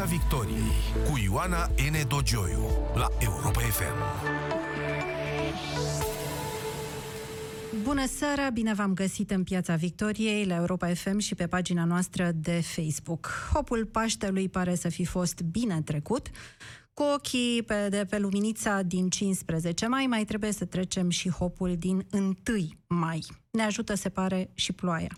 Piața Victoriei cu Ioana N. Dogioiu la Europa FM. Bună seara, bine v-am găsit în Piața Victoriei, la Europa FM și pe pagina noastră de Facebook. Hopul Paștelui pare să fi fost bine trecut. Cu ochii pe, de pe luminița din 15 mai, mai trebuie să trecem și hopul din 1 mai. Ne ajută, se pare, și ploaia.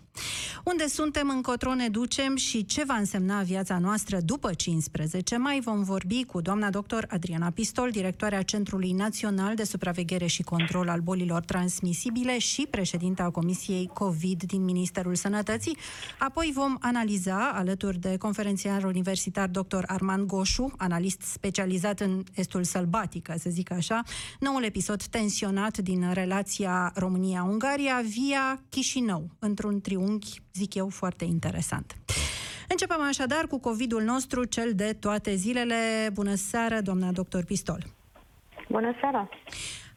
Unde suntem, încotro ne ducem și ce va însemna viața noastră după 15 mai, vom vorbi cu doamna doctor Adriana Pistol, directoarea Centrului Național de Supraveghere și Control al Bolilor Transmisibile și președinta Comisiei COVID din Ministerul Sănătății. Apoi vom analiza, alături de conferențiar universitar dr. Armand Goșu, analist specializat în estul sălbatic, să zic așa, noul episod tensionat din relația România-Ungaria via Chișinău, într-un triunghi zic eu, foarte interesant. Începem așadar cu COVID-ul nostru, cel de toate zilele. Bună seara, doamna doctor Pistol. Bună seara!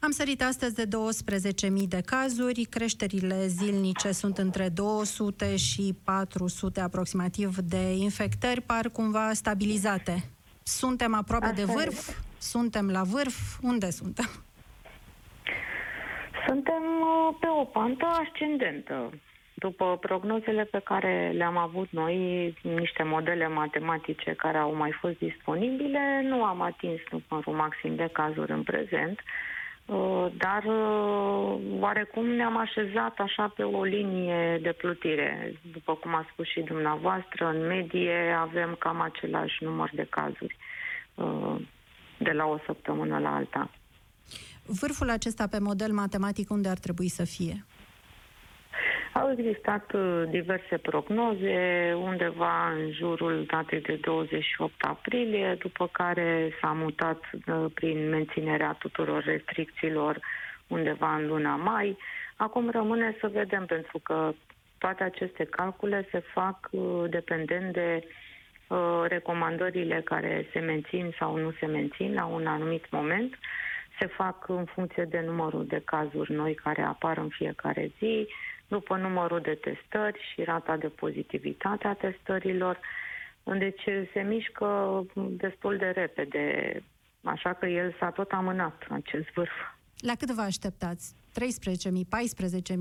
Am sărit astăzi de 12.000 de cazuri, creșterile zilnice sunt între 200 și 400 aproximativ de infectări, par cumva stabilizate. Suntem aproape Așa de vârf? E. Suntem la vârf? Unde suntem? Suntem uh, pe o pantă ascendentă. După prognozele pe care le-am avut noi, niște modele matematice care au mai fost disponibile, nu am atins numărul maxim de cazuri în prezent, uh, dar uh, oarecum ne-am așezat așa pe o linie de plutire. După cum a spus și dumneavoastră, în medie avem cam același număr de cazuri uh, de la o săptămână la alta. Vârful acesta pe model matematic unde ar trebui să fie? Au existat uh, diverse prognoze, undeva în jurul datei de 28 aprilie, după care s-a mutat uh, prin menținerea tuturor restricțiilor undeva în luna mai. Acum rămâne să vedem, pentru că toate aceste calcule se fac uh, dependent de recomandările care se mențin sau nu se mențin la un anumit moment. Se fac în funcție de numărul de cazuri noi care apar în fiecare zi, după numărul de testări și rata de pozitivitate a testărilor. Deci se mișcă destul de repede, așa că el s-a tot amânat, acest vârf. La cât vă așteptați? 13.000, 14.000,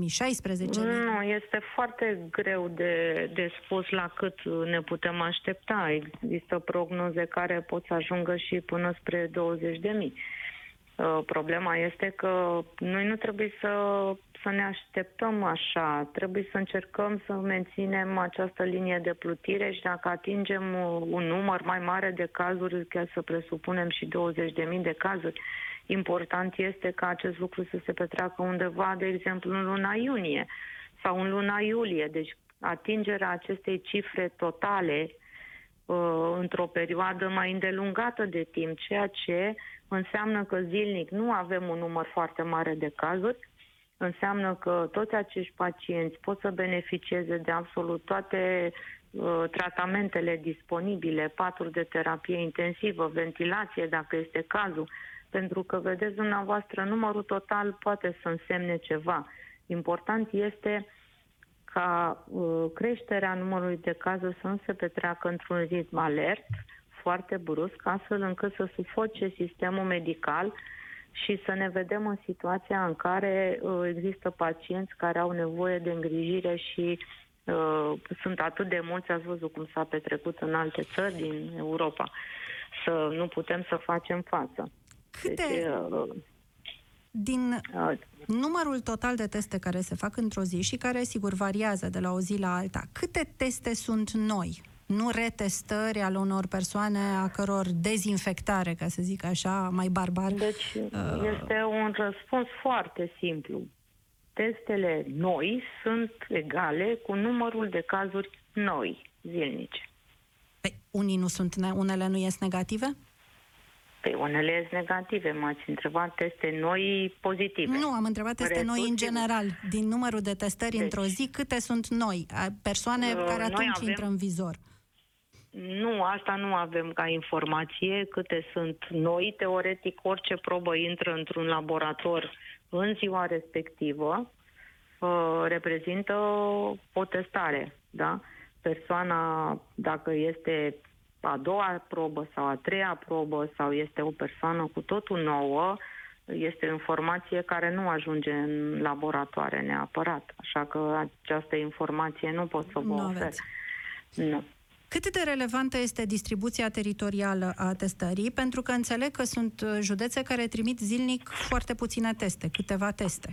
16.000? Nu, este foarte greu de, de spus la cât ne putem aștepta. Există prognoze care pot să ajungă și până spre 20.000. Uh, problema este că noi nu trebuie să, să ne așteptăm așa, trebuie să încercăm să menținem această linie de plutire și dacă atingem un număr mai mare de cazuri, chiar să presupunem și 20.000 de cazuri, important este ca acest lucru să se petreacă undeva, de exemplu, în luna iunie sau în luna iulie. Deci atingerea acestei cifre totale uh, într-o perioadă mai îndelungată de timp, ceea ce înseamnă că zilnic nu avem un număr foarte mare de cazuri, înseamnă că toți acești pacienți pot să beneficieze de absolut toate uh, tratamentele disponibile, paturi de terapie intensivă, ventilație dacă este cazul, pentru că, vedeți dumneavoastră, numărul total poate să însemne ceva. Important este ca uh, creșterea numărului de cazuri să nu se petreacă într-un ritm alert, foarte brusc, astfel încât să sufoce sistemul medical și să ne vedem în situația în care uh, există pacienți care au nevoie de îngrijire și uh, sunt atât de mulți, ați văzut cum s-a petrecut în alte țări din Europa, să nu putem să facem față. Câte... Deci, uh, din uh, numărul total de teste care se fac într-o zi și care, sigur, variază de la o zi la alta, câte teste sunt noi nu retestări al unor persoane a căror dezinfectare, ca să zic așa, mai barbar. Deci uh... este un răspuns foarte simplu. Testele noi sunt egale cu numărul de cazuri noi, zilnice. Păi, unii nu sunt, unele nu ies negative? Păi unele ies negative. M-ați întrebat teste noi pozitive. Nu, am întrebat teste noi în general. Din numărul de testări deci, într-o zi, câte sunt noi? Persoane uh, care atunci avem... intră în vizor. Nu, asta nu avem ca informație câte sunt noi. Teoretic, orice probă intră într-un laborator în ziua respectivă uh, reprezintă o testare, da? Persoana, dacă este a doua probă sau a treia probă sau este o persoană cu totul nouă, este o informație care nu ajunge în laboratoare neapărat. Așa că această informație nu pot să vă nu ofer. Aveți. Nu. Cât de relevantă este distribuția teritorială a testării? Pentru că înțeleg că sunt județe care trimit zilnic foarte puține teste, câteva teste.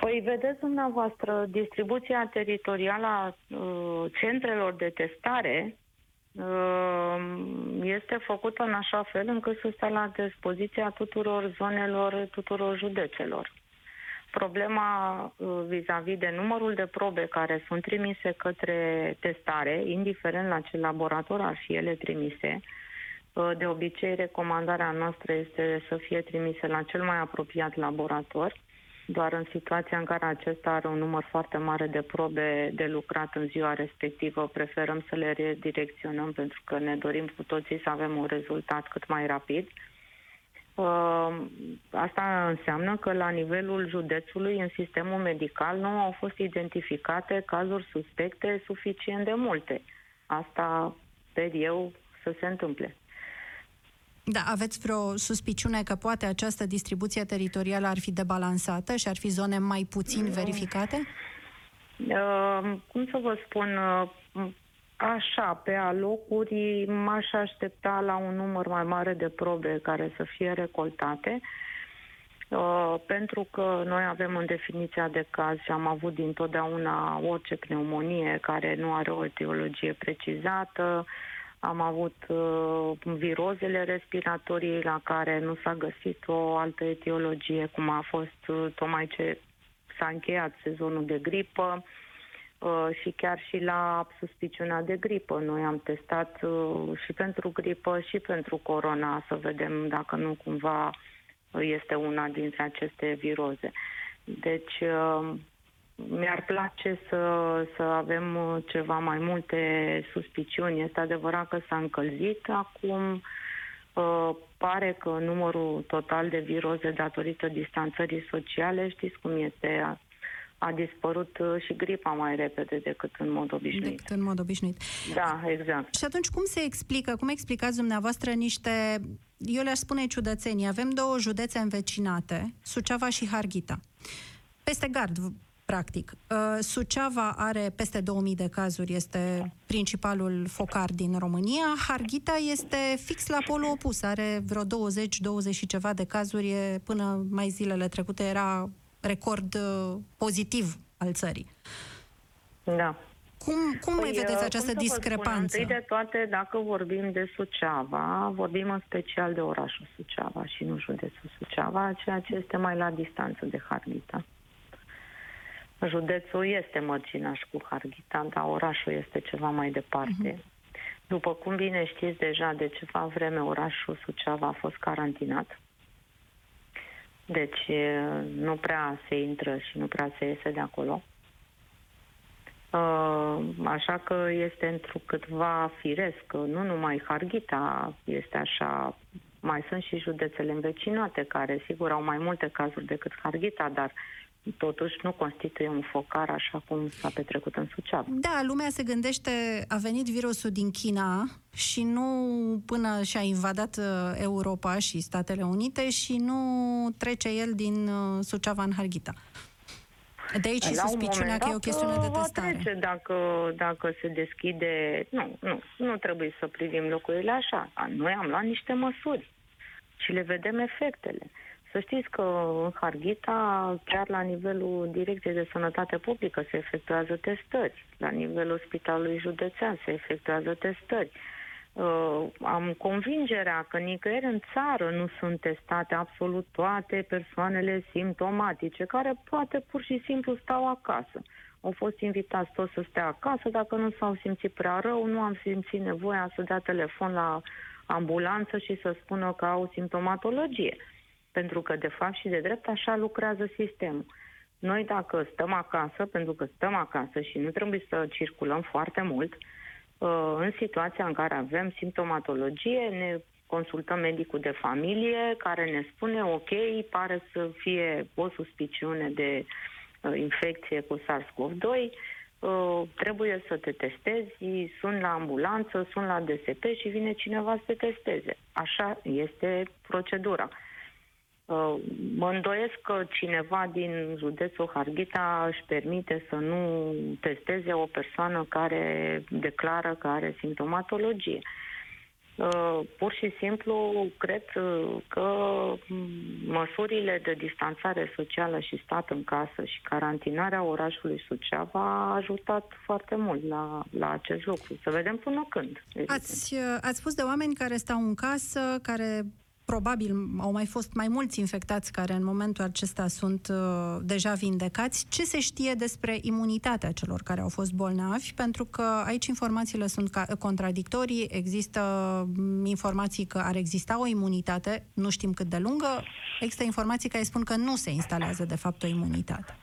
Păi vedeți dumneavoastră, distribuția teritorială a uh, centrelor de testare uh, este făcută în așa fel încât să stea la dispoziția tuturor zonelor, tuturor județelor. Problema uh, vis-a-vis de numărul de probe care sunt trimise către testare, indiferent la ce laborator ar fi ele trimise, uh, de obicei recomandarea noastră este să fie trimise la cel mai apropiat laborator, doar în situația în care acesta are un număr foarte mare de probe de lucrat în ziua respectivă, preferăm să le redirecționăm pentru că ne dorim cu toții să avem un rezultat cât mai rapid. Uh, asta înseamnă că la nivelul județului, în sistemul medical, nu au fost identificate cazuri suspecte suficient de multe. Asta sper eu să se întâmple. Da, aveți vreo suspiciune că poate această distribuție teritorială ar fi debalansată și ar fi zone mai puțin verificate? Uh, cum să vă spun, uh, așa, pe alocuri m-aș aștepta la un număr mai mare de probe care să fie recoltate, uh, pentru că noi avem în definiția de caz și am avut dintotdeauna orice pneumonie care nu are o etiologie precizată, am avut uh, virozele respiratorii la care nu s-a găsit o altă etiologie, cum a fost uh, tocmai ce s-a încheiat sezonul de gripă uh, și chiar și la suspiciunea de gripă. Noi am testat uh, și pentru gripă și pentru corona să vedem dacă nu cumva este una dintre aceste viroze. Deci uh, mi-ar place să, să avem uh, ceva mai multe suspiciuni. Este adevărat că s-a încălzit acum. Uh, pare că numărul total de viroze datorită distanțării sociale, știți cum este, a, a dispărut uh, și gripa mai repede decât în mod obișnuit. Decât în mod obișnuit. Da, exact. Și atunci cum se explică, cum explicați dumneavoastră niște, eu le-aș spune ciudățenii, avem două județe învecinate, Suceava și Harghita. Peste gard, practic. Uh, Suceava are peste 2000 de cazuri, este principalul focar din România. Harghita este fix la polul opus, are vreo 20, 20 și ceva de cazuri, până mai zilele trecute era record uh, pozitiv al țării. Da. Cum, cum păi, mai vedeți uh, această discrepanță? Spun, întâi de toate, dacă vorbim de Suceava, vorbim în special de orașul Suceava și nu județul Suceava, ceea ce este mai la distanță de Harghita. Județul este mărginaș cu Harghita, dar orașul este ceva mai departe. Uh-huh. După cum bine știți deja, de ceva vreme orașul Suceava a fost carantinat. Deci nu prea se intră și nu prea se iese de acolo. Așa că este întrucâtva firesc, nu numai Harghita este așa, mai sunt și județele învecinate care sigur au mai multe cazuri decât Harghita, dar totuși nu constituie un focar așa cum s-a petrecut în Suceava. Da, lumea se gândește, a venit virusul din China și nu până și-a invadat uh, Europa și Statele Unite și nu trece el din uh, Suceava în Harghita. De aici și suspiciunea că e o chestiune de testare. Trece dacă, dacă se deschide... Nu, nu, nu trebuie să privim lucrurile așa. Noi am luat niște măsuri și le vedem efectele. Să știți că în Harghita, chiar la nivelul Direcției de Sănătate Publică se efectuează testări. La nivelul Spitalului Județean se efectuează testări. Uh, am convingerea că nicăieri în țară nu sunt testate absolut toate persoanele simptomatice, care poate pur și simplu stau acasă. Au fost invitați toți să stea acasă, dacă nu s-au simțit prea rău, nu am simțit nevoia să dea telefon la ambulanță și să spună că au simptomatologie. Pentru că, de fapt și de drept, așa lucrează sistemul. Noi, dacă stăm acasă, pentru că stăm acasă și nu trebuie să circulăm foarte mult, uh, în situația în care avem simptomatologie, ne consultăm medicul de familie care ne spune, ok, pare să fie o suspiciune de uh, infecție cu SARS-CoV-2, uh, trebuie să te testezi, sunt la ambulanță, sunt la DSP și vine cineva să te testeze. Așa este procedura. Uh, mă îndoiesc că cineva din județul Harghita își permite să nu testeze o persoană care declară că are simptomatologie. Uh, pur și simplu, cred uh, că măsurile de distanțare socială și stat în casă și carantinarea orașului Suceava a ajutat foarte mult la, la acest lucru. Să vedem până când. Ați, ați spus de oameni care stau în casă, care probabil au mai fost mai mulți infectați care în momentul acesta sunt uh, deja vindecați. Ce se știe despre imunitatea celor care au fost bolnavi? Pentru că aici informațiile sunt ca- contradictorii, există mm, informații că ar exista o imunitate, nu știm cât de lungă, există informații care spun că nu se instalează de fapt o imunitate.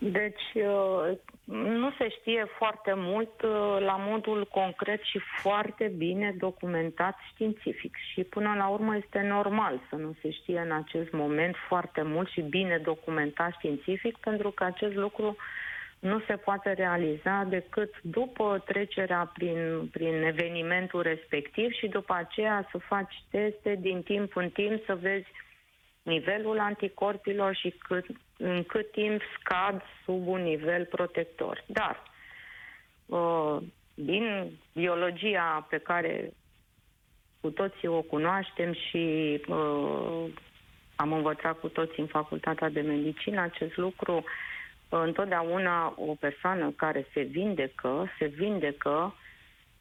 Deci, uh, nu se știe foarte mult uh, la modul concret și foarte bine documentat științific. Și până la urmă este normal să nu se știe în acest moment foarte mult și bine documentat științific, pentru că acest lucru nu se poate realiza decât după trecerea prin, prin evenimentul respectiv și după aceea să faci teste din timp în timp să vezi nivelul anticorpilor și cât, în cât timp scad sub un nivel protector. Dar, uh, din biologia pe care cu toții o cunoaștem și uh, am învățat cu toții în facultatea de medicină acest lucru, uh, întotdeauna o persoană care se vindecă, se vindecă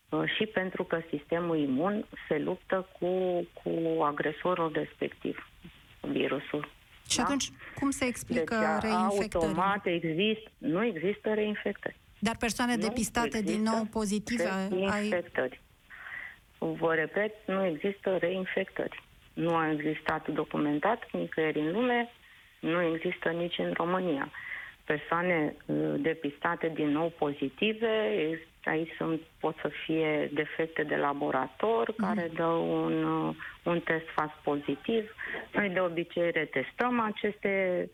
uh, și pentru că sistemul imun se luptă cu, cu agresorul respectiv virusul. Și da? atunci, cum se explică deci, reinfectările? automat există, nu există reinfectări. Dar persoane nu depistate din nou pozitive... Reinfectări. Ai... Vă repet, nu există reinfectări. Nu a existat documentat nicăieri în lume, nu există nici în România. Persoane uh, depistate din nou pozitive, aici sunt, pot să fie defecte de laborator mm. care dă un, uh, un test fast pozitiv. Noi de obicei retestăm aceste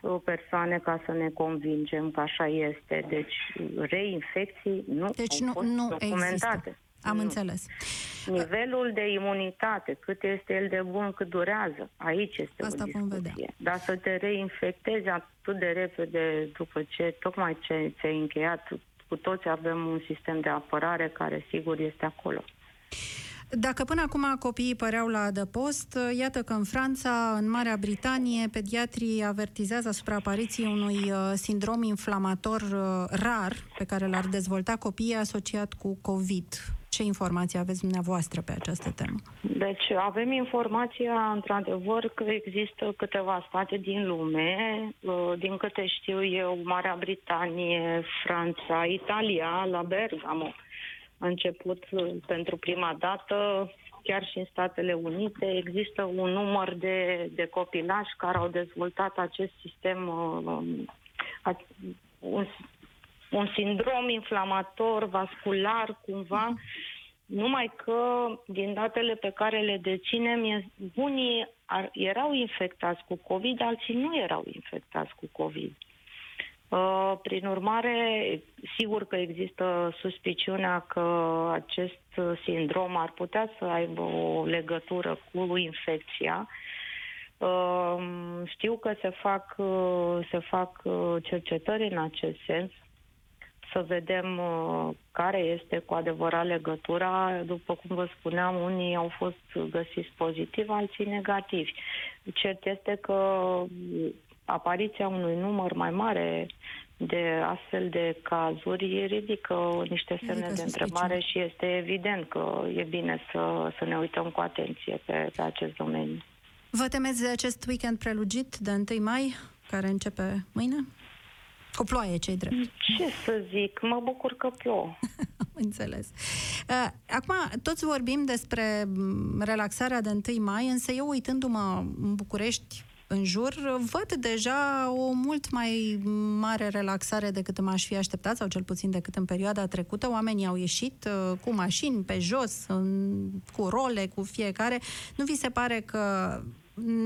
uh, persoane ca să ne convingem că așa este. Deci reinfecții nu deci au nu, fost nu documentate. Există. Am nu. înțeles. Nivelul de imunitate, cât este el de bun, cât durează, aici este Asta o discuție. Dar să te reinfectezi atât de repede după ce tocmai ce ți-ai încheiat cu toți avem un sistem de apărare care sigur este acolo. Dacă până acum copiii păreau la adăpost, iată că în Franța, în Marea Britanie, pediatrii avertizează asupra apariției unui uh, sindrom inflamator uh, rar pe care l-ar dezvolta copiii asociat cu COVID. Ce informații aveți dumneavoastră pe această temă? Deci avem informația, într-adevăr, că există câteva state din lume, uh, din câte știu eu, Marea Britanie, Franța, Italia, la Bergamo. A început uh, pentru prima dată, chiar și în Statele Unite, există un număr de, de copilași care au dezvoltat acest sistem, uh, un un sindrom inflamator vascular cumva, numai că din datele pe care le deținem, unii ar, erau infectați cu COVID, alții nu erau infectați cu COVID. Uh, prin urmare, sigur că există suspiciunea că acest sindrom ar putea să aibă o legătură cu infecția. Uh, știu că se fac, uh, se fac cercetări în acest sens să vedem uh, care este cu adevărat legătura. După cum vă spuneam, unii au fost găsiți pozitiv, alții negativi. Cert este că apariția unui număr mai mare de astfel de cazuri ridică niște semne de întrebare și este evident că e bine să, să ne uităm cu atenție pe, pe acest domeniu. Vă temeți de acest weekend prelugit de 1 mai, care începe mâine? Cu ploaie, cei drept. Ce să zic, mă bucur că plouă. Înțeles. Uh, acum, toți vorbim despre mm, relaxarea de 1 mai, însă eu uitându-mă în București, în jur, văd deja o mult mai mare relaxare decât m-aș fi așteptat, sau cel puțin decât în perioada trecută. Oamenii au ieșit uh, cu mașini pe jos, în, cu role, cu fiecare. Nu vi se pare că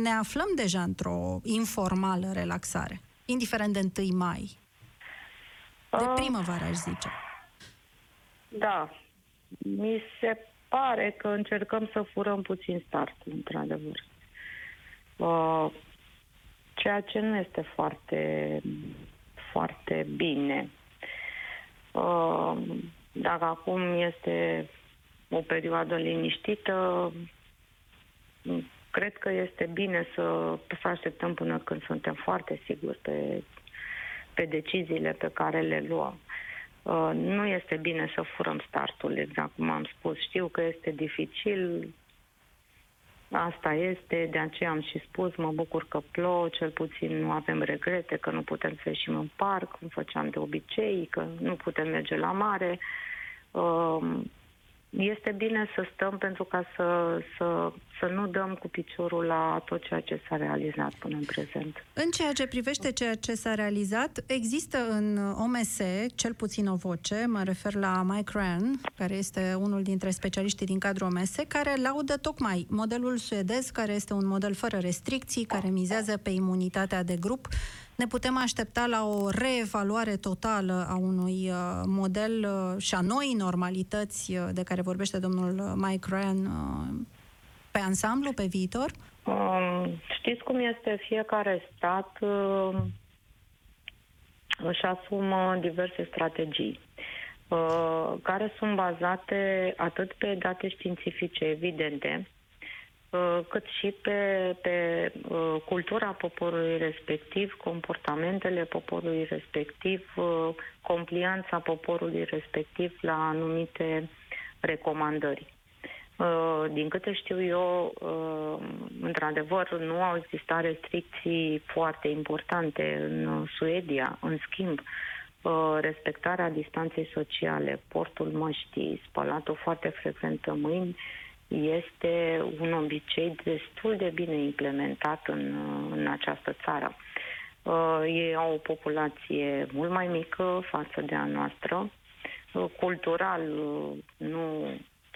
ne aflăm deja într-o informală relaxare, indiferent de 1 mai? De uh, primăvară, aș zice. Da. Mi se pare că încercăm să furăm puțin start, într-adevăr. Uh, ceea ce nu este foarte, foarte bine. Uh, dacă acum este o perioadă liniștită, cred că este bine să, să așteptăm până când suntem foarte siguri pe, pe deciziile pe care le luăm. Uh, nu este bine să furăm startul, exact cum am spus. Știu că este dificil, asta este, de aceea am și spus, mă bucur că plouă, cel puțin nu avem regrete, că nu putem să ieșim în parc, cum făceam de obicei, că nu putem merge la mare. Uh, este bine să stăm pentru ca să, să, să nu dăm cu piciorul la tot ceea ce s-a realizat până în prezent. În ceea ce privește ceea ce s-a realizat, există în OMS cel puțin o voce, mă refer la Mike Ryan, care este unul dintre specialiștii din cadrul OMS, care laudă tocmai modelul suedez, care este un model fără restricții, care mizează pe imunitatea de grup, ne putem aștepta la o reevaluare totală a unui uh, model uh, și a noi normalități uh, de care vorbește domnul Mike Ryan pe ansamblu, pe viitor? Um, știți cum este fiecare stat uh, își asumă diverse strategii uh, care sunt bazate atât pe date științifice evidente, Uh, cât și pe, pe uh, cultura poporului respectiv, comportamentele poporului respectiv, uh, complianța poporului respectiv la anumite recomandări. Din câte știu eu, într-adevăr, nu au existat restricții foarte importante în Suedia. În schimb, respectarea distanței sociale, portul măștii, spălatul foarte frecvent în mâini, este un obicei destul de bine implementat în, în această țară. Uh, ei au o populație mult mai mică față de a noastră. Uh, cultural uh, nu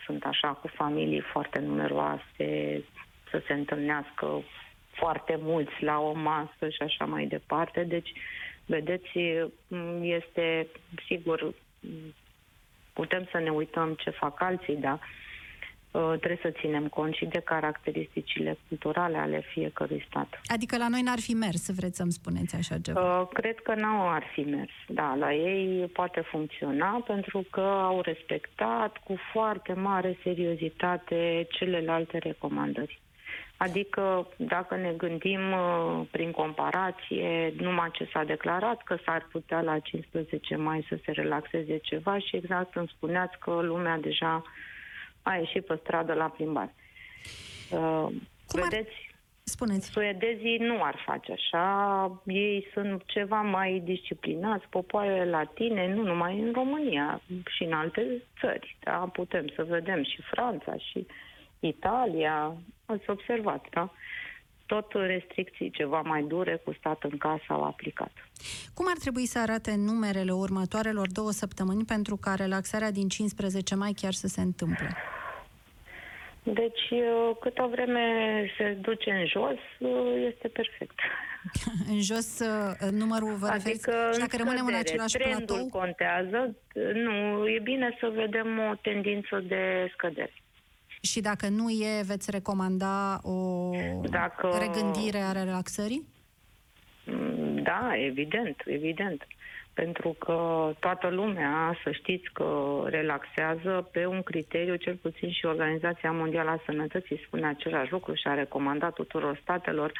sunt așa cu familii foarte numeroase, să se întâlnească foarte mulți la o masă și așa mai departe. Deci, vedeți, este sigur, putem să ne uităm ce fac alții, dar Uh, trebuie să ținem cont și de caracteristicile culturale ale fiecărui stat. Adică la noi n-ar fi mers, vreți să-mi spuneți așa ceva? Uh, cred că nu ar fi mers. Da, la ei poate funcționa pentru că au respectat cu foarte mare seriozitate celelalte recomandări. Adică, dacă ne gândim uh, prin comparație, numai ce s-a declarat că s-ar putea la 15 mai să se relaxeze ceva și exact îmi spuneați că lumea deja a ieșit pe stradă la plimbare. Uh, Cum vedeți, ar... Spuneți. Suedezii nu ar face așa, ei sunt ceva mai disciplinați, popoarele latine, nu numai în România, și în alte țări. Da? Putem să vedem și Franța și Italia, ați observat, da? Tot restricții ceva mai dure cu stat în casă au aplicat. Cum ar trebui să arate numerele următoarelor două săptămâni pentru ca relaxarea din 15 mai chiar să se întâmple? Deci, uh, câtă vreme se duce în jos, uh, este perfect. în jos, uh, numărul vă referiți? Adică și dacă rămânem în același trendul platou? contează. Nu, e bine să vedem o tendință de scădere. Și dacă nu e, veți recomanda o dacă... regândire a relaxării? Mm, da, evident, evident. Pentru că toată lumea, să știți că relaxează pe un criteriu, cel puțin și Organizația Mondială a Sănătății spune același lucru și a recomandat tuturor statelor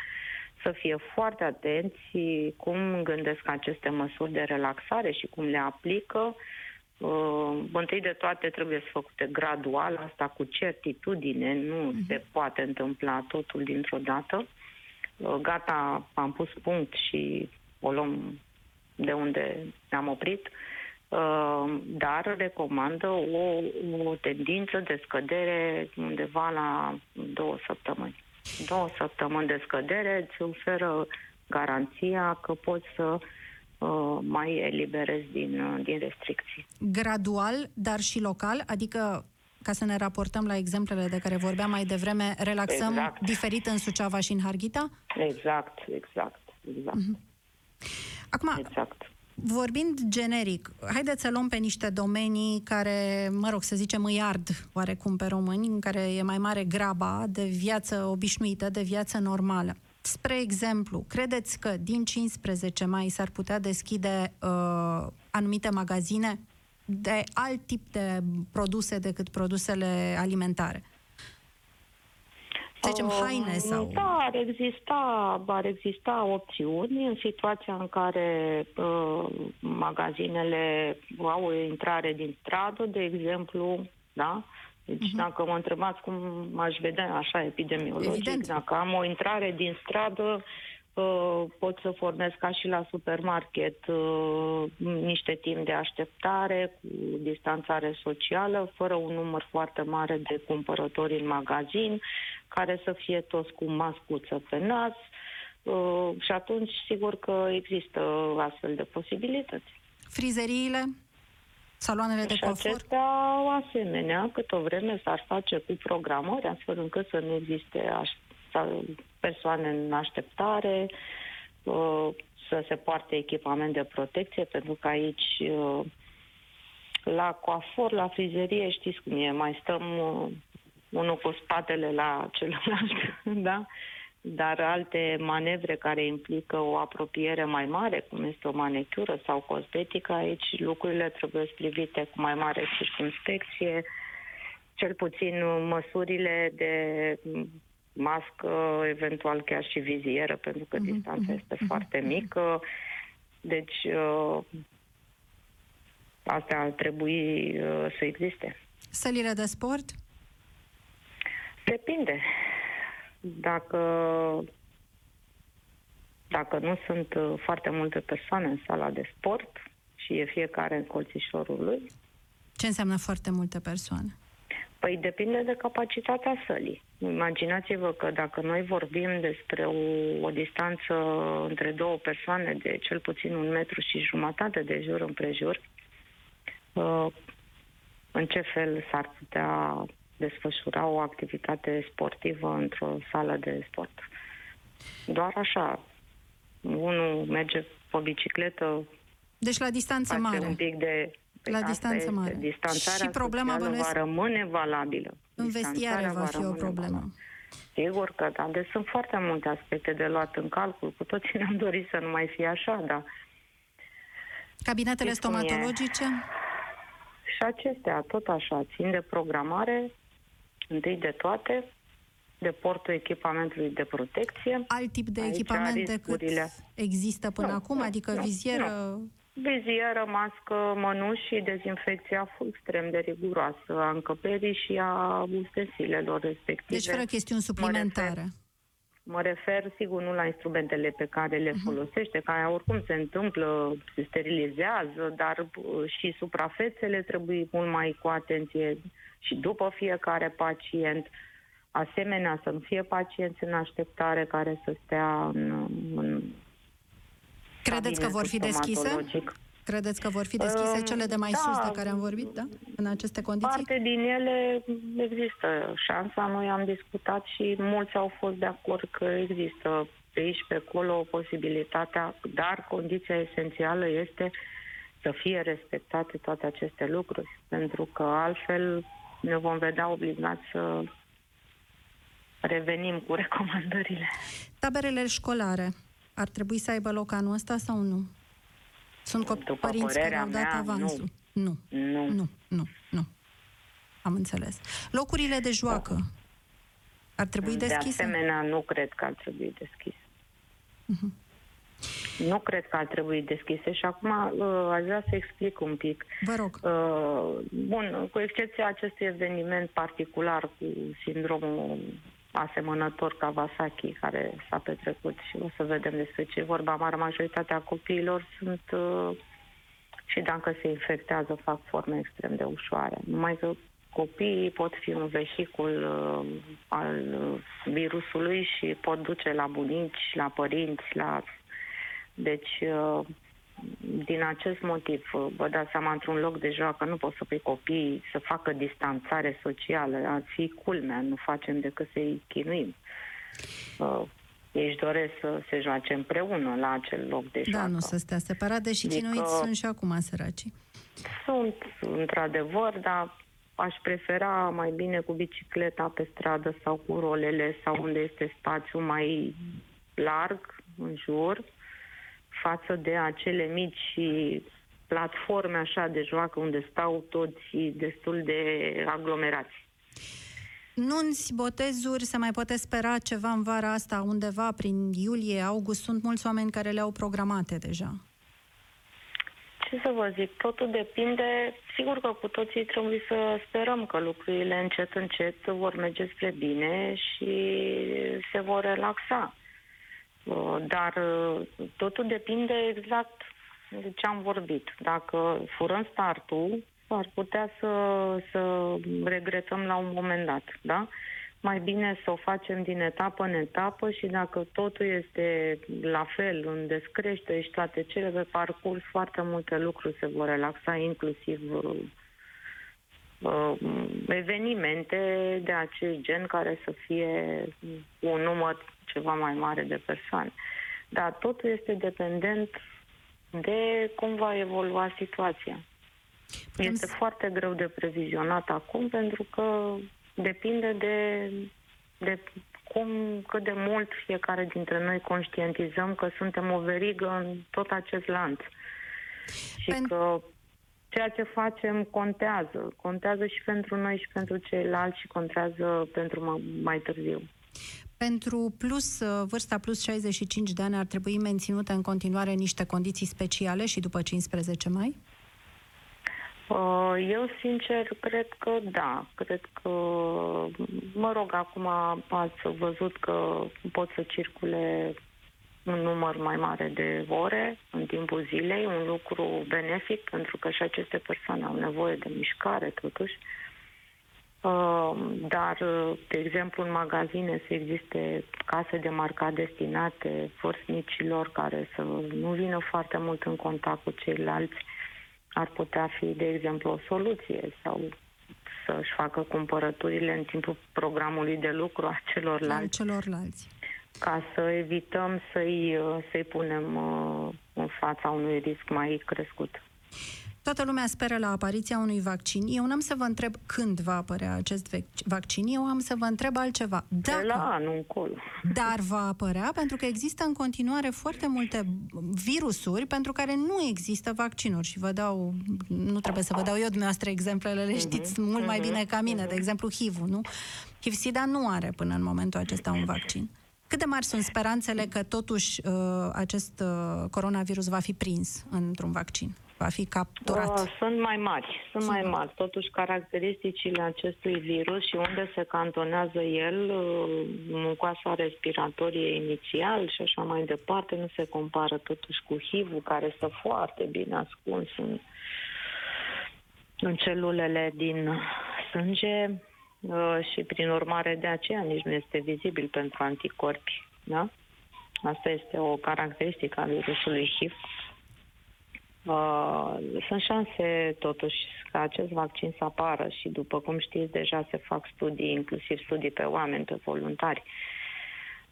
să fie foarte atenți cum gândesc aceste măsuri de relaxare și cum le aplică, Uh, întâi de toate trebuie să făcute gradual, asta cu certitudine, nu uh-huh. se poate întâmpla totul dintr-o dată. Uh, gata, am pus punct și o luăm de unde ne-am oprit, uh, dar recomandă o, o tendință de scădere undeva la două săptămâni. Două săptămâni de scădere îți oferă garanția că poți să uh, Uh, mai eliberezi din, uh, din restricții. Gradual, dar și local? Adică ca să ne raportăm la exemplele de care vorbeam mai devreme, relaxăm exact. diferit în Suceava și în Harghita? Exact, exact, exact. Uh-huh. Acum, exact. Vorbind generic, haideți să luăm pe niște domenii care, mă rog, să zicem, îi ard oarecum pe români, în care e mai mare graba de viață obișnuită, de viață normală. Spre exemplu, credeți că din 15 mai s-ar putea deschide uh, anumite magazine de alt tip de produse decât produsele alimentare? Să zicem, haine sau... Da, ar exista, ar exista opțiuni în situația în care uh, magazinele au o intrare din stradă, de exemplu, da? Deci uh-huh. dacă mă întrebați cum aș vedea așa epidemiologic, Evident. dacă am o intrare din stradă, uh, pot să formez ca și la supermarket uh, niște timp de așteptare cu distanțare socială, fără un număr foarte mare de cumpărători în magazin, care să fie toți cu mascuță pe nas uh, și atunci sigur că există astfel de posibilități. Frizeriile? Saloanele de coafur? acestea, asemenea, cât o vreme s-ar face cu programări, astfel încât să nu existe aș- persoane în așteptare, uh, să se poarte echipament de protecție, pentru că aici uh, la coafor, la frizerie, știți cum e, mai stăm unul cu spatele la celălalt, da? Dar alte manevre care implică o apropiere mai mare, cum este o manicură sau cosmetică, aici lucrurile trebuie privite cu mai mare circunspecție, cel puțin măsurile de mască, eventual chiar și vizieră, pentru că mm-hmm. distanța mhm, este mm-hmm. foarte mică. Deci, uh, astea ar trebui uh, să existe. Sălile de sport? Depinde. Dacă, dacă nu sunt uh, foarte multe persoane în sala de sport și e fiecare în colțișorul lui. Ce înseamnă foarte multe persoane? Păi depinde de capacitatea sălii. Imaginați-vă că dacă noi vorbim despre o, o distanță între două persoane de cel puțin un metru și jumătate de jur împrejur, uh, în ce fel s-ar putea desfășura o activitate sportivă într-o sală de sport. Doar așa. Unul merge pe bicicletă. Deci la distanță mare. Un pic de Păi la distanță mare. Distanțarea și problema bănuiesc... va rămâne valabilă. În vestiare va fi o problemă. Valabilă. Sigur că da, deci sunt foarte multe aspecte de luat în calcul. Cu toții ne-am dorit să nu mai fie așa, dar... Cabinetele stomatologice? Și acestea, tot așa, țin de programare, întâi de toate, de portul echipamentului de protecție. Alt tip de Aici echipament decât există până nu, acum? Nu, adică nu, vizieră... Nu. Vizieră, mască, mănuși și dezinfecția extrem de riguroasă a încăperii și a ustensilelor respective. Deci fără chestiuni suplimentare. Mă refer, mă refer, sigur, nu la instrumentele pe care le uh-huh. folosește, care oricum se întâmplă, se sterilizează, dar și suprafețele trebuie mult mai cu atenție și după fiecare pacient. Asemenea, să nu fie pacienți în așteptare care să stea în, în Credeți că vor fi deschise? Credeți că vor fi deschise uh, cele de mai da, sus de care am vorbit, da? În aceste condiții? Parte din ele există șansa. Noi am discutat și mulți au fost de acord că există pe aici, pe acolo, posibilitatea, dar condiția esențială este să fie respectate toate aceste lucruri, pentru că altfel ne vom vedea obligați să revenim cu recomandările. Taberele școlare ar trebui să aibă loc anul ăsta sau nu? Sunt copii părinți care au dat mea, avansul. Nu. Nu. Nu. Nu. Nu. Am înțeles. Locurile de joacă ar trebui deschise? De asemenea, nu cred că ar trebui deschise. Uh-huh. Nu cred că ar trebui deschise și acum uh, aș vrea să explic un pic. Vă rog. Uh, bun, cu excepția acestui eveniment particular cu sindromul asemănător Kawasaki care s-a petrecut și o să vedem despre ce vorba. Mare majoritatea copiilor sunt uh, și dacă se infectează fac forme extrem de ușoare. Numai că copiii pot fi un vehicul uh, al virusului și pot duce la bunici, la părinți, la deci, uh, din acest motiv, uh, vă dați seama, într-un loc de joacă nu poți să pui copiii să facă distanțare socială, ar fi culmea, nu facem decât să-i chinuim. Uh, ei își doresc să se joace împreună la acel loc de joacă. Da, nu să stea separat, deși adică chinuiți sunt și acum săracii. Sunt, într-adevăr, dar aș prefera mai bine cu bicicleta pe stradă sau cu rolele sau unde este spațiu mai larg în jur față de acele mici platforme așa de joacă unde stau toți destul de aglomerați. Nunți, botezuri, se mai poate spera ceva în vara asta, undeva prin iulie, august? Sunt mulți oameni care le-au programate deja. Ce să vă zic, totul depinde. Sigur că cu toții trebuie să sperăm că lucrurile încet, încet vor merge spre bine și se vor relaxa. Uh, dar uh, totul depinde exact de ce am vorbit. Dacă furăm startul, ar putea să, să regretăm la un moment dat, da? Mai bine să o facem din etapă în etapă și dacă totul este la fel, în descrește și toate cele pe parcurs, foarte multe lucruri se vor relaxa, inclusiv uh, uh, evenimente de acest gen care să fie un număr ceva mai mare de persoane. Dar totul este dependent de cum va evolua situația. Este foarte greu de previzionat acum pentru că depinde de, de cum, cât de mult fiecare dintre noi conștientizăm că suntem o verigă în tot acest lanț. Și Pen... că ceea ce facem contează. Contează și pentru noi și pentru ceilalți și contează pentru mai târziu. Pentru plus, uh, vârsta plus 65 de ani ar trebui menținute în continuare niște condiții speciale și după 15 mai? Uh, eu, sincer, cred că da. Cred că, mă rog, acum ați văzut că pot să circule un număr mai mare de ore în timpul zilei, un lucru benefic, pentru că și aceste persoane au nevoie de mișcare, totuși. Uh, dar, de exemplu, în magazine să existe case de marcat destinate vârstnicilor care să nu vină foarte mult în contact cu ceilalți ar putea fi, de exemplu, o soluție sau să-și facă cumpărăturile în timpul programului de lucru a celorlalți. Al celorlalți. Ca să evităm să-i, să-i punem uh, în fața unui risc mai crescut. Toată lumea speră la apariția unui vaccin. Eu n-am să vă întreb când va apărea acest vaccin, eu am să vă întreb altceva. Dacă, la anul încolo. Dar va apărea pentru că există în continuare foarte multe virusuri pentru care nu există vaccinuri. Și vă dau, nu trebuie să vă dau eu dumneavoastră exemplele, le mhm, știți uh-huh, mult mai uh-huh, bine ca mine. Uh-huh. De exemplu, HIV-ul, nu? HIV-SIDA nu are până în momentul acesta un vaccin. Cât de mari sunt speranțele că totuși uh, acest uh, coronavirus va fi prins într-un vaccin? Va fi capturat? Uh, sunt mai mari, sunt, sunt mai mari. Totuși, caracteristicile acestui virus și unde se cantonează el, uh, mucoasa respiratorie inițial și așa mai departe, nu se compară totuși cu HIV-ul, care este foarte bine ascuns în, în celulele din sânge uh, și, prin urmare, de aceea nici nu este vizibil pentru anticorpi. Da? Asta este o caracteristică a virusului HIV. Uh, sunt șanse totuși ca acest vaccin să apară și după cum știți deja se fac studii, inclusiv studii pe oameni, pe voluntari.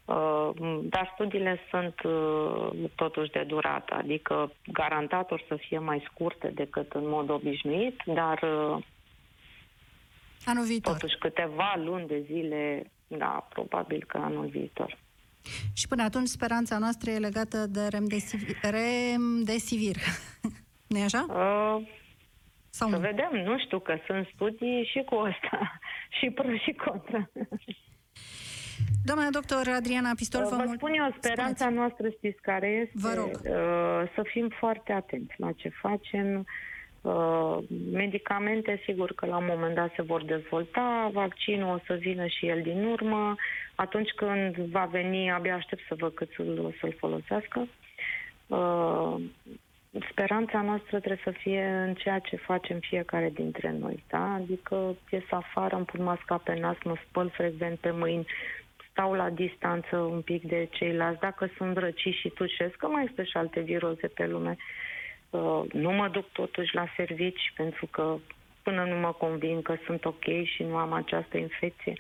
Uh, dar studiile sunt uh, totuși de durată, adică garantat or să fie mai scurte decât în mod obișnuit, dar uh, anul viitor. totuși câteva luni de zile, da, probabil că anul viitor. Și până atunci speranța noastră e legată de remdesivir. remdesivir. nu e așa? Uh, Sau să nu? vedem, nu știu, că sunt studii și cu asta, și pro și contra. Doamna doctor Adriana Pistol, vă, vă spun eu, speranța Spuneți. noastră știți care este? Vă rog. Uh, să fim foarte atenți la ce facem, Uh, medicamente, sigur că la un moment dat se vor dezvolta, vaccinul o să vină și el din urmă. Atunci când va veni, abia aștept să văd cât să-l, să-l folosească. Uh, speranța noastră trebuie să fie în ceea ce facem fiecare dintre noi, da? Adică ies afară, îmi pun masca pe nas, mă spăl frecvent pe mâini, stau la distanță un pic de ceilalți, dacă sunt răciți și tușesc, că mai este și alte viroze pe lume. Uh, nu mă duc totuși la servici pentru că până nu mă convin că sunt ok și nu am această infecție.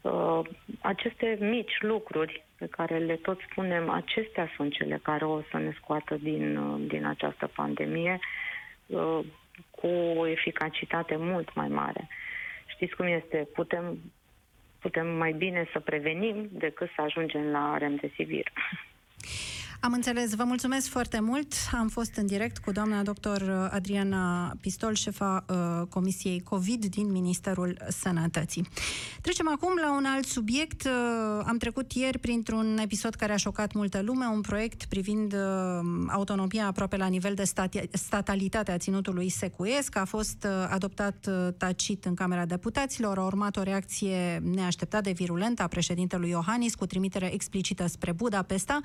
Uh, aceste mici lucruri pe care le tot spunem, acestea sunt cele care o să ne scoată din, din această pandemie uh, cu o eficacitate mult mai mare. Știți cum este? Putem, putem mai bine să prevenim decât să ajungem la remdesivir. Am înțeles. Vă mulțumesc foarte mult. Am fost în direct cu doamna doctor Adriana Pistol, șefa uh, Comisiei COVID din Ministerul Sănătății. Trecem acum la un alt subiect. Uh, am trecut ieri printr-un episod care a șocat multă lume, un proiect privind uh, autonomia aproape la nivel de stati- statalitate a ținutului secuiesc. A fost uh, adoptat uh, tacit în Camera Deputaților. A urmat o reacție neașteptată de virulentă a președintelui Iohannis cu trimitere explicită spre Budapesta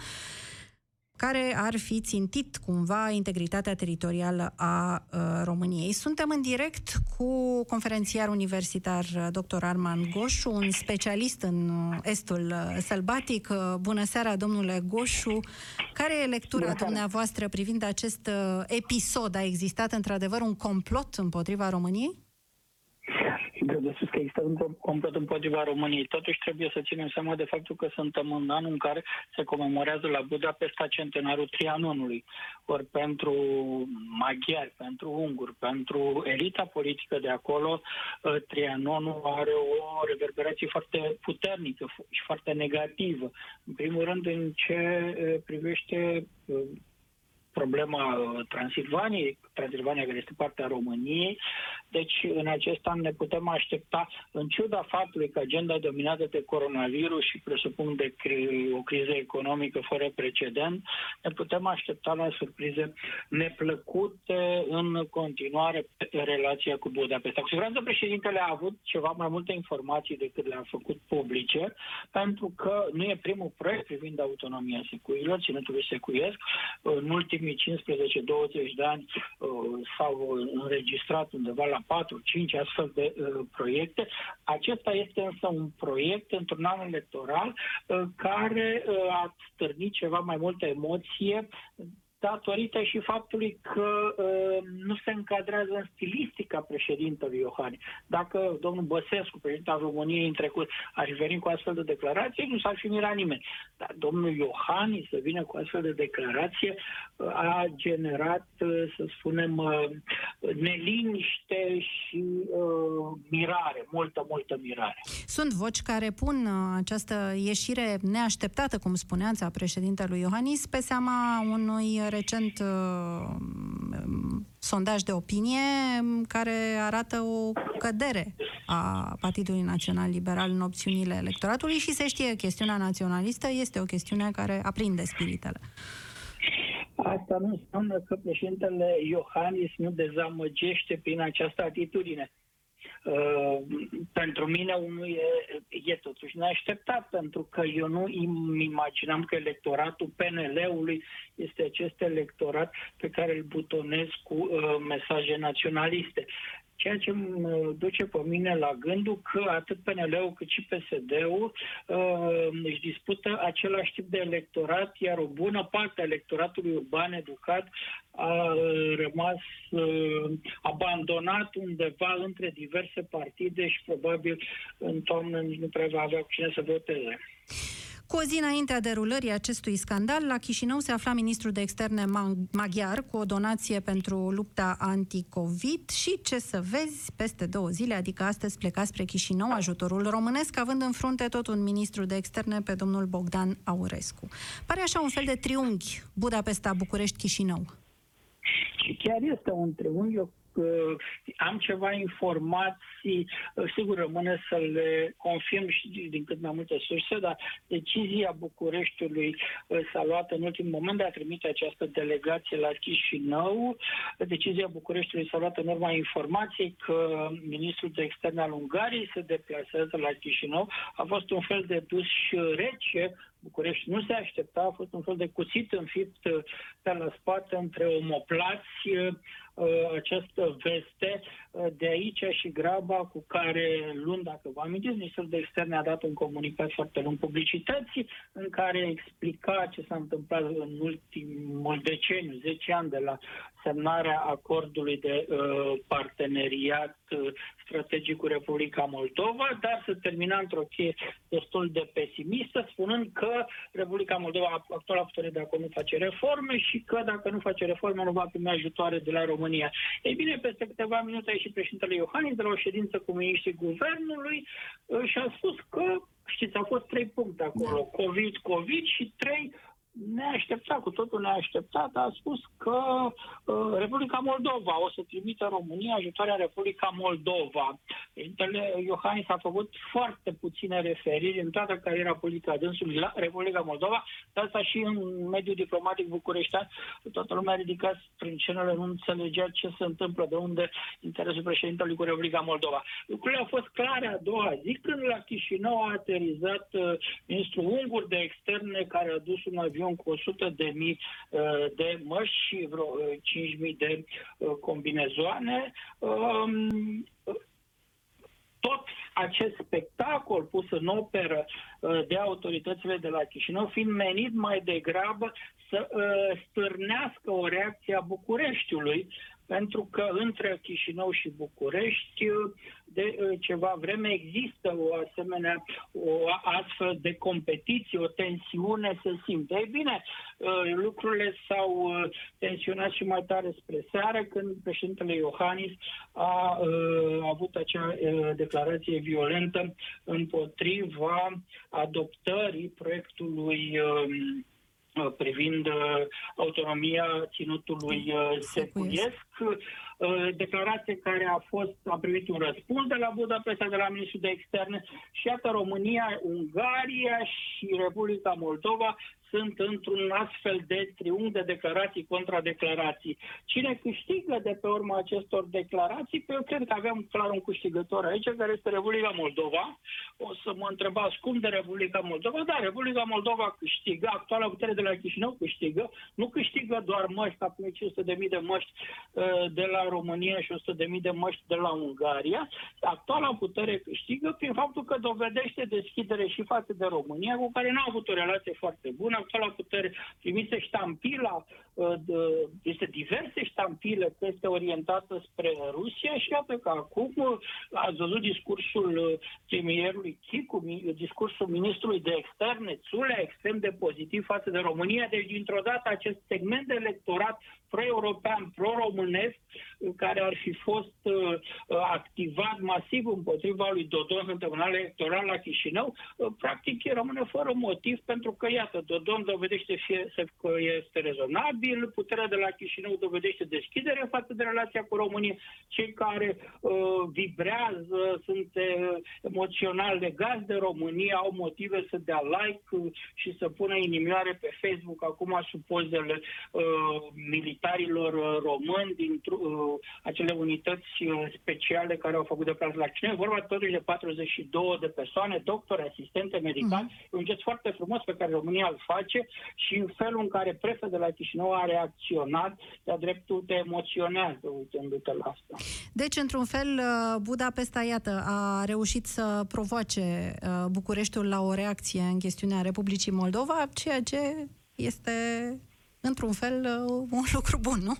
care ar fi țintit cumva integritatea teritorială a uh, României. Suntem în direct cu conferențiar universitar uh, dr. Arman Goșu, un specialist în uh, estul sălbatic. Bună seara, domnule Goșu. Care e lectura dumneavoastră privind acest episod? A existat într-adevăr un complot împotriva României? Găsesc că există un complot împotriva României. Totuși trebuie să ținem seama de faptul că suntem în anul în care se comemorează la Budapesta centenarul Trianonului. Ori pentru maghiari, pentru unguri, pentru elita politică de acolo, ă, Trianonul are o reverberație foarte puternică și foarte negativă. În primul rând în ce ă, privește ă, problema Transilvaniei, Transilvania care este partea României, deci, în acest an ne putem aștepta, în ciuda faptului că agenda dominată de coronavirus și presupun de cri- o criză economică fără precedent, ne putem aștepta la surprize neplăcute în continuare pe relația cu Budapesta. Cu siguranță președintele a avut ceva mai multe informații decât le-a făcut publice, pentru că nu e primul proiect privind autonomia secuilor, ținutului secuiesc. În ultimii 15-20 de ani uh, s-au înregistrat undeva la 4-5 astfel de uh, proiecte. Acesta este însă un proiect într-un an electoral uh, care uh, a stârnit ceva mai multă emoție datorită și faptului că uh, nu se încadrează în stilistica președintelui Iohannis. Dacă domnul Băsescu, președintele României în trecut, ar veni cu astfel de declarație, nu s-ar fi mirat nimeni. Dar domnul Iohannis să vină cu astfel de declarație uh, a generat, uh, să spunem, uh, neliniște și uh, mirare, multă, multă mirare. Sunt voci care pun uh, această ieșire neașteptată, cum spuneați, a președintelui Iohannis pe seama unui recent uh, sondaj de opinie care arată o cădere a Partidului Național Liberal în opțiunile electoratului și se știe, chestiunea naționalistă este o chestiune care aprinde spiritele. Asta nu înseamnă că președintele Iohannis nu dezamăgește prin această atitudine. Uh, pentru mine unul e, e totuși neașteptat, pentru că eu nu îmi imaginam că electoratul PNL-ului este acest electorat pe care îl butonez cu uh, mesaje naționaliste. Ceea ce îmi duce pe mine la gândul că atât PNL-ul cât și PSD-ul uh, își dispută același tip de electorat, iar o bună parte a electoratului urban educat a uh, rămas uh, abandonat undeva între diverse partide și probabil în toamnă nici nu prea va avea cu cine să voteze. Cu o zi înaintea derulării acestui scandal, la Chișinău se afla ministrul de externe maghiar cu o donație pentru lupta anti-Covid și, ce să vezi, peste două zile, adică astăzi pleca spre Chișinău ajutorul românesc, având în frunte tot un ministru de externe pe domnul Bogdan Aurescu. Pare așa un fel de triunghi, Budapesta, București, Chișinău. Și chiar este un triunghi, am ceva informații, sigur rămâne să le confirm și din cât mai multe surse, dar decizia Bucureștiului uh, s-a luat în ultimul moment de a trimite această delegație la Chișinău. Decizia Bucureștiului s-a luat în urma informației că ministrul de externe al Ungariei se deplasează la Chișinău. A fost un fel de dus rece București nu se aștepta, a fost un fel de cuțit înfipt uh, pe la spate între omoplați uh, această veste. Uh, de aici și graba cu care luni, dacă vă amintiți, Ministerul de Externe a dat un comunicat foarte lung publicității în care explica ce s-a întâmplat în ultimul deceniu, 10 ani de la semnarea acordului de uh, parteneriat parteneriat strategic cu Republica Moldova, dar să termina într-o cheie destul de pesimistă, spunând că Republica Moldova, actuala putere de acolo, nu face reforme și că dacă nu face reforme, nu va primi ajutoare de la România. Ei bine, peste câteva minute a ieșit președintele Iohannis de la o ședință cu miniștrii guvernului și a spus că, știți, au fost trei puncte acolo, COVID, COVID și trei neașteptat, cu totul neașteptat, a spus că uh, Republica Moldova o să trimită România ajutoarea Republica Moldova. Președintele Iohannis a făcut foarte puține referiri în toată cariera politică a dânsului la Republica Moldova, dar asta și în mediul diplomatic bucureștean. Toată lumea a ridicat cenele, nu înțelegea ce se întâmplă, de unde interesul președintelui cu Republica Moldova. Lucrurile au fost clare a doua zi când la Chișinău a aterizat uh, ministrul ungur de externe care a dus un avion avion cu 100 de mii uh, de măști și vreo 5 uh, mii de uh, combinezoane. Um, tot acest spectacol pus în operă de autoritățile de la Chișinău fiind menit mai degrabă să stârnească o reacție a Bucureștiului pentru că între Chișinău și București de uh, ceva vreme există o asemenea, o astfel de competiție, o tensiune se simte. Ei bine, uh, lucrurile s-au uh, tensionat și mai tare spre seară când președintele Iohannis a avut acea declarație violentă împotriva adoptării proiectului um, privind autonomia ținutului secuiesc Uh, declarație care a fost a primit un răspuns de la Budapesta, de la Ministrul de Externe. Și iată România, Ungaria și Republica Moldova sunt într-un astfel de triunghi de declarații contra declarații. Cine câștigă de pe urma acestor declarații? Pe păi eu cred că avem clar un câștigător aici, care este Republica Moldova. O să mă întrebați cum de Republica Moldova? Da, Republica Moldova câștigă, actuala putere de la Chișinău câștigă, nu câștigă doar măști, acum 500.000 de măști uh, de la România și 100.000 de măști de la Ungaria. Actuala putere câștigă prin faptul că dovedește deschidere și față de România, cu care n-a avut o relație foarte bună, actuala putere trimise ștampila, uh, este diverse ștampile că este orientată spre Rusia și iată că acum uh, ați văzut discursul uh, premierului Chicu, discursul ministrului de externe, Țulea, extrem de pozitiv față de România, deci dintr-o dată acest segment de electorat pro-european, pro-românesc, care ar fi fost uh, activat masiv împotriva lui Dodon în tribunal electoral la Chișinău, uh, practic rămâne fără motiv, pentru că, iată, Dodon dovedește fie, că este rezonabil, puterea de la Chișinău dovedește deschidere față de relația cu România, cei care uh, vibrează, sunt uh, emoțional legați de România, au motive să dea like uh, și să pună inimioare pe Facebook acum sub pozele uh, militarilor uh, români din uh, acele unități uh, speciale care au făcut de plază la Chișinău. vorba totuși de 42 de persoane, doctori, asistente medicali. Mm-hmm. un gest foarte frumos pe care România îl face și în felul în care prefă de la Chișinău a reacționat, de-a dreptul te emoționează uitându-te la asta. Deci, într-un fel, uh, Budapesta, iată, a reușit să provoace uh, Bucureștiul la o reacție în chestiunea Republicii Moldova, ceea ce este într-un fel un lucru bun, nu?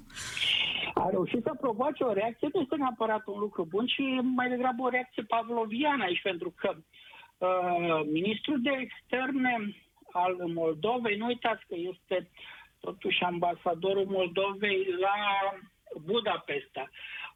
A reușit să provoace o reacție, nu este neapărat un lucru bun, ci mai degrabă o reacție pavloviană aici, pentru că uh, ministrul de externe al Moldovei, nu uitați că este totuși ambasadorul Moldovei la Budapesta.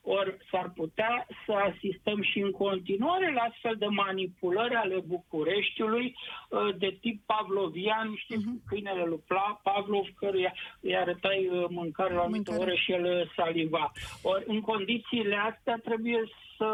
Ori s-ar putea să asistăm și în continuare la astfel de manipulări ale Bucureștiului uh, de tip pavlovian, știți, uh-huh. câinele lui Pavlov, căruia îi arătai uh, mâncare la anumită oră și el saliva. Ori în condițiile astea trebuie să...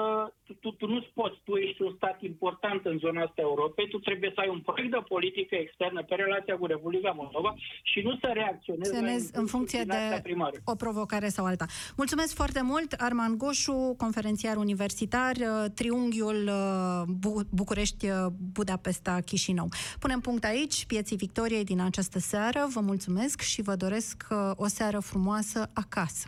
Tu, tu, tu nu-ți poți, tu ești un stat important în zona asta Europei, tu trebuie să ai un proiect de politică externă pe relația cu Republica Moldova și nu să reacționezi în, în funcție de primară. o provocare sau alta. Mulțumesc foarte mult, Arman Goșu, conferențiar universitar, uh, triunghiul uh, București, uh, Budapesta, Chișinău. Punem punct aici, pieții Victoriei din această seară. Vă mulțumesc și vă doresc o seară frumoasă acasă.